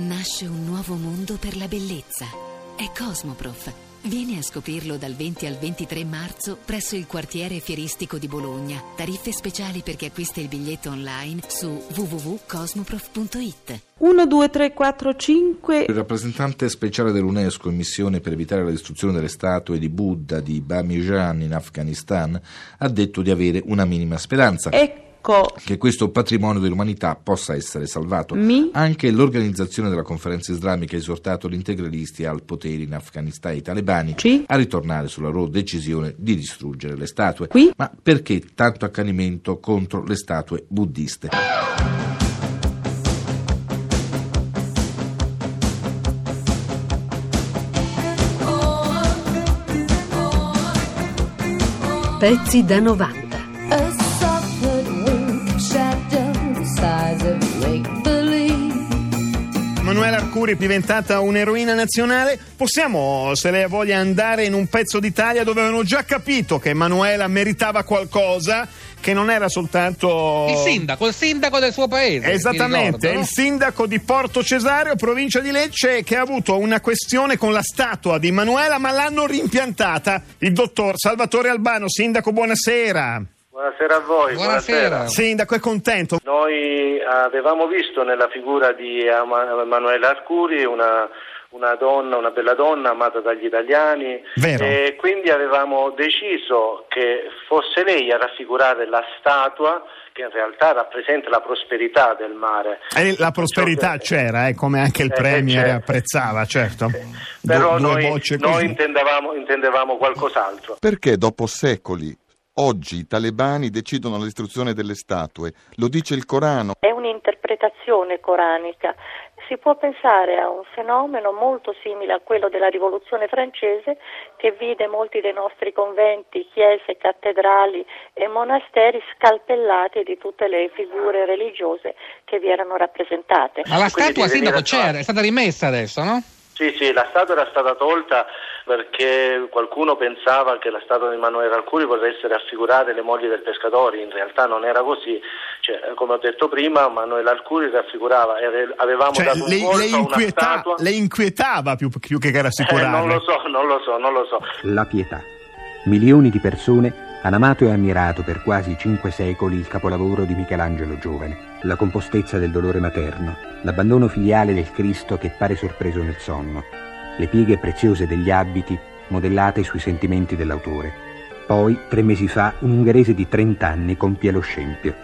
Nasce un nuovo mondo per la bellezza. È Cosmoprof. Vieni a scoprirlo dal 20 al 23 marzo presso il quartiere fieristico di Bologna. Tariffe speciali per chi acquista il biglietto online su www.cosmoprof.it. 1, 2, 3, 4, 5. Il rappresentante speciale dell'UNESCO in missione per evitare la distruzione delle statue di Buddha di Bamiyan in Afghanistan ha detto di avere una minima speranza. Ecco. Che questo patrimonio dell'umanità possa essere salvato. Mi? Anche l'organizzazione della conferenza islamica ha esortato gli integralisti al potere in Afghanistan e i talebani Ci? a ritornare sulla loro decisione di distruggere le statue. Qui? Ma perché tanto accanimento contro le statue buddiste? Pezzi da 90. Arcuri è diventata un'eroina nazionale. Possiamo, se lei ha voglia, andare in un pezzo d'Italia dove avevano già capito che Manuela meritava qualcosa, che non era soltanto. Il sindaco, il sindaco del suo paese. Esattamente, ricordo, no? il sindaco di Porto Cesario, provincia di Lecce, che ha avuto una questione con la statua di Manuela, ma l'hanno rimpiantata. Il dottor Salvatore Albano, sindaco, buonasera. Buonasera a voi. Buonasera. Sindaco, è contento? Noi avevamo visto nella figura di Emanuela Arcuri una, una donna, una bella donna amata dagli italiani Vero. e quindi avevamo deciso che fosse lei a raffigurare la statua che in realtà rappresenta la prosperità del mare. E la prosperità che- c'era, eh, come anche il Eh, Premier certo. apprezzava, certo. Però Du- due noi, noi intendevamo, intendevamo qualcos'altro. Perché dopo secoli, oggi i talebani decidono la distruzione delle statue? Lo dice il Corano. È un'interpretazione coranica. Si può pensare a un fenomeno molto simile a quello della rivoluzione francese che vide molti dei nostri conventi, chiese, cattedrali e monasteri scalpellati di tutte le figure religiose che vi erano rappresentate. Ma la statua, sindaco, c'era, è stata rimessa adesso, no? Sì, sì, la statua era stata tolta perché qualcuno pensava che la statua di Emanuele Arcuri potesse raffigurare le mogli del pescatore, in realtà non era così, cioè, come ho detto prima, Emanuele Arcuri raffigurava, avevamo Cioè, dato un lei, volto lei a una inquieta- statua. lei inquietava più, più che Eh, rassicurare. non lo so, non lo so, non lo so. La pietà. Milioni di persone hanno amato e ammirato per quasi cinque secoli il capolavoro di Michelangelo giovane, la compostezza del dolore materno, l'abbandono filiale del Cristo che pare sorpreso nel sonno, le pieghe preziose degli abiti modellate sui sentimenti dell'autore. Poi, tre mesi fa, un ungherese di 30 anni compie lo scempio.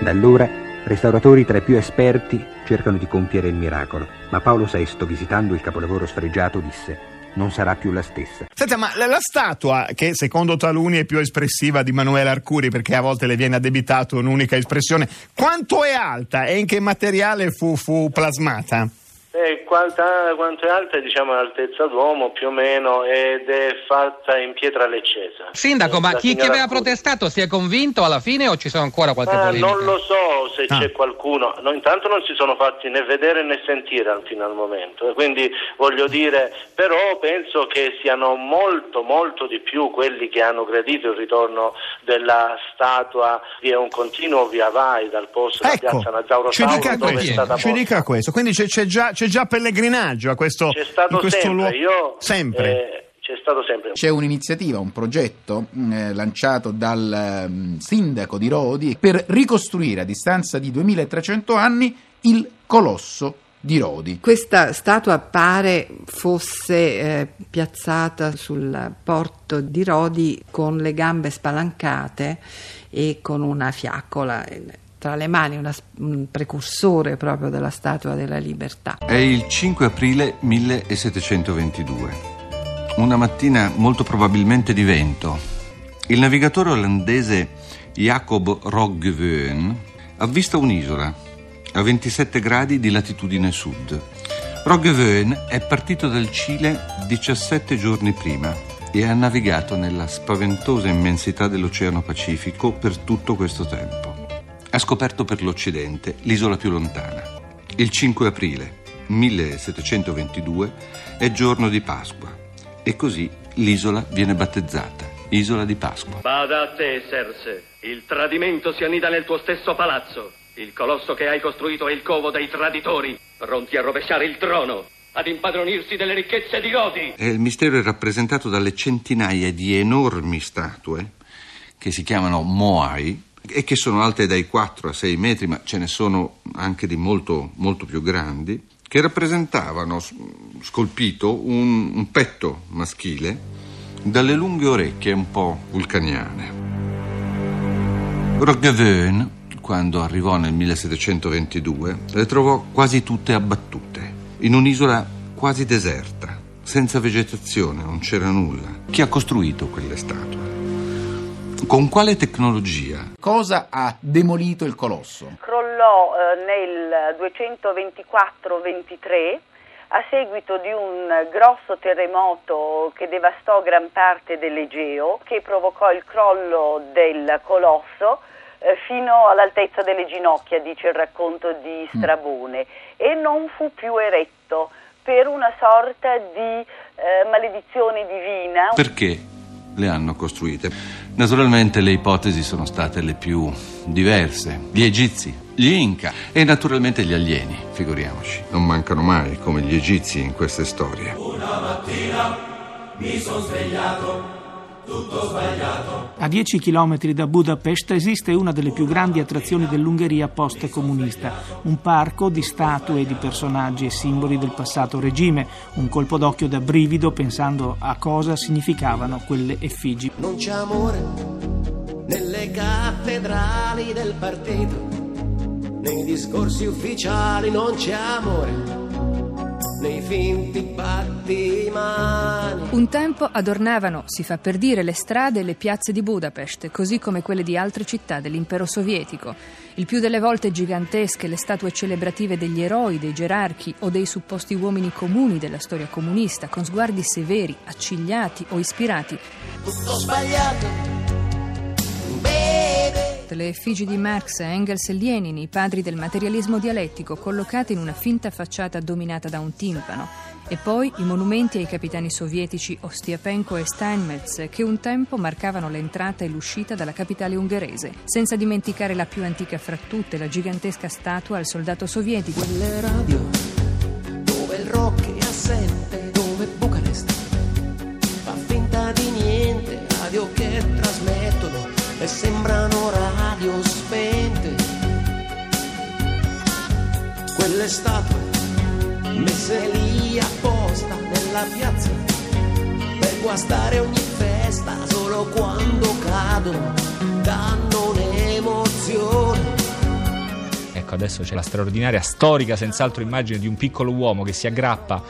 Da allora, restauratori tra i più esperti cercano di compiere il miracolo, ma Paolo VI, visitando il capolavoro sfregiato, disse non sarà più la stessa. Senta, ma la, la statua, che secondo taluni è più espressiva di Manuela Arcuri, perché a volte le viene addebitato un'unica espressione, quanto è alta e in che materiale fu, fu plasmata? Eh, quanta- quanto è alta, diciamo, l'altezza d'uomo più o meno ed è fatta in pietra leccesa. Sindaco, ma chi, chi aveva Arcuri. protestato si è convinto alla fine o ci sono ancora qualche Ah, polemica? non lo so se Ah. c'è qualcuno, no, intanto non si sono fatti né vedere né sentire al- fino al momento, quindi voglio dire, però penso che siano molto molto di più quelli che hanno gradito il ritorno della statua di un continuo via vai dal posto della Ecco, piazza Nazauro ci dica, dove è questo, stata ci posta. dica questo. Quindi c'è, c'è già, c'è già pellegrinaggio a questo, C'è stato in questo sempre, luogo. io, Sempre. eh, c'è stato sempre. C'è un'iniziativa, un progetto mh, eh, lanciato dal mh, sindaco di Rodi per ricostruire a distanza di 2300 anni il colosso di Rodi. Questa statua pare fosse eh, piazzata sul porto di Rodi con le gambe spalancate e con una fiaccola tra le mani, una un precursore proprio della Statua della Libertà. È il 5 aprile 1722. Una mattina molto probabilmente di vento. Il navigatore olandese Jacob Roggeveen avvista un'isola a 27 gradi di latitudine sud. Roggeveen è partito dal Cile 17 giorni prima e ha navigato nella spaventosa immensità dell'Oceano Pacifico per tutto questo tempo. Ha scoperto per l'Occidente l'isola più lontana. Il 5 aprile 1722 è giorno di Pasqua e così l'isola viene battezzata Isola di Pasqua. Bada a te, Serse. Il tradimento si annida nel tuo stesso palazzo. Il colosso che hai costruito è il covo dei traditori. pronti a rovesciare il trono, ad impadronirsi delle ricchezze di Rodi. E il mistero è rappresentato dalle centinaia di enormi statue che si chiamano Moai e che sono alte dai 4 a 6 metri, ma ce ne sono anche di molto, molto più grandi, che rappresentavano scolpito un, un petto maschile dalle lunghe orecchie un po' vulcaniane. Roggeveen, quando arrivò nel 1722, le trovò quasi tutte abbattute, in un'isola quasi deserta, senza vegetazione, non c'era nulla. Chi ha costruito quelle statue? Con quale tecnologia? Cosa ha demolito il colosso? Crollò eh, nel 224-23 a seguito di un grosso terremoto che devastò gran parte dell'Egeo, che provocò il crollo del colosso eh, fino all'altezza delle ginocchia, dice il racconto di mm. Strabone, e non fu più eretto per una sorta di eh, maledizione divina. Perché le hanno costruite? Naturalmente le ipotesi sono state le più diverse. Gli egizi gli Inca e naturalmente gli alieni, figuriamoci. Non mancano mai, come gli egizi in queste storie. Una mattina mi sono svegliato. Tutto sbagliato. A 10 km da Budapest esiste una delle più grandi attrazioni dell'Ungheria post-comunista, un parco di statue di personaggi e simboli del passato regime, un colpo d'occhio da brivido pensando a cosa significavano quelle effigi. Non c'è amore nelle cattedrali del partito nei discorsi ufficiali non c'è amore, finti battimani. Un tempo adornavano, si fa per dire, le strade e le piazze di Budapest, così come quelle di altre città dell'impero sovietico. Il più delle volte gigantesche le statue celebrative degli eroi, dei gerarchi o dei supposti uomini comuni della storia comunista, con sguardi severi, accigliati o ispirati. Tutto sbagliato le effigi di Marx, Engels e Lenin, i padri del materialismo dialettico, collocate in una finta facciata dominata da un timpano, e poi i monumenti ai capitani sovietici Ostiapenko e Steinmetz, che un tempo marcavano l'entrata e l'uscita dalla capitale ungherese, senza dimenticare la più antica fra tutte, la gigantesca statua al soldato sovietico. Quelle radio, dove il rock è assente, dove Bucarest fa finta di niente, radio che trasmettono e sembrano Quelle statue messe lì apposta nella piazza per guastare ogni festa solo quando cadono danno un'emozione. Ecco, adesso c'è la straordinaria, storica, senz'altro immagine di un piccolo uomo che si aggrappa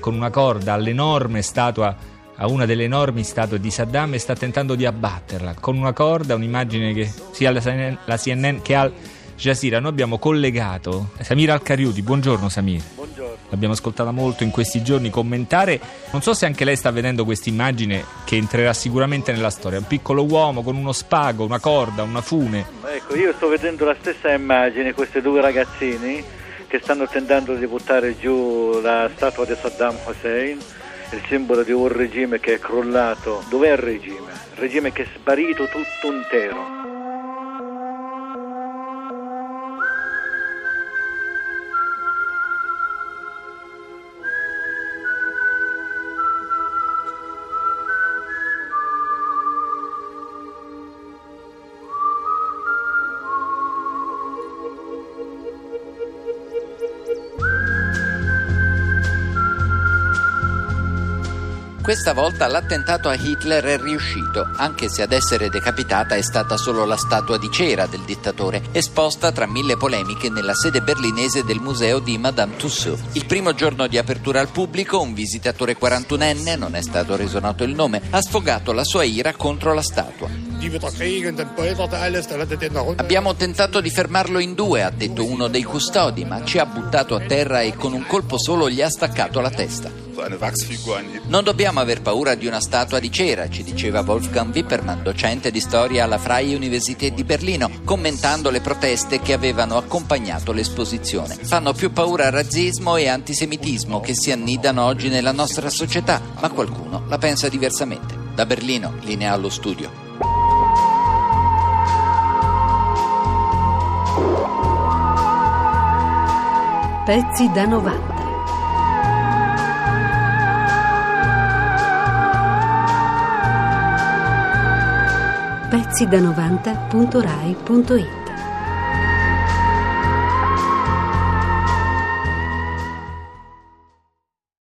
con una corda all'enorme statua a una delle enormi statue di Saddam e sta tentando di abbatterla con una corda, un'immagine che sia la CNN, che Al Jazeera. Noi abbiamo collegato Samir Al-Kariuti. Buongiorno Samir. Buongiorno. L'abbiamo ascoltata molto in questi giorni commentare. Non so se anche lei sta vedendo questa immagine che entrerà sicuramente nella storia. Un piccolo uomo con uno spago, una corda, una fune. Ecco, io sto vedendo la stessa immagine, questi due ragazzini che stanno tentando di buttare giù la statua di Saddam Hussein il simbolo di un regime che è crollato. Dov'è il regime? Il regime che è sparito tutto intero. Questa volta l'attentato a Hitler è riuscito, anche se ad essere decapitata è stata solo la statua di cera del dittatore, esposta tra mille polemiche nella sede berlinese del museo di Madame Tussauds. Il primo giorno di apertura al pubblico, un visitatore 41enne, non è stato reso noto il nome, ha sfogato la sua ira contro la statua. Abbiamo tentato di fermarlo in due, ha detto uno dei custodi, ma ci ha buttato a terra e con un colpo solo gli ha staccato la testa. Non dobbiamo aver paura di una statua di cera, ci diceva Wolfgang Wippermann, docente di storia alla Freie Universität di Berlino, commentando le proteste che avevano accompagnato l'esposizione. Fanno più paura razzismo e antisemitismo che si annidano oggi nella nostra società, ma qualcuno la pensa diversamente. Da Berlino, linea allo studio. Pezzi da 90. Pezzi da 90.rai.it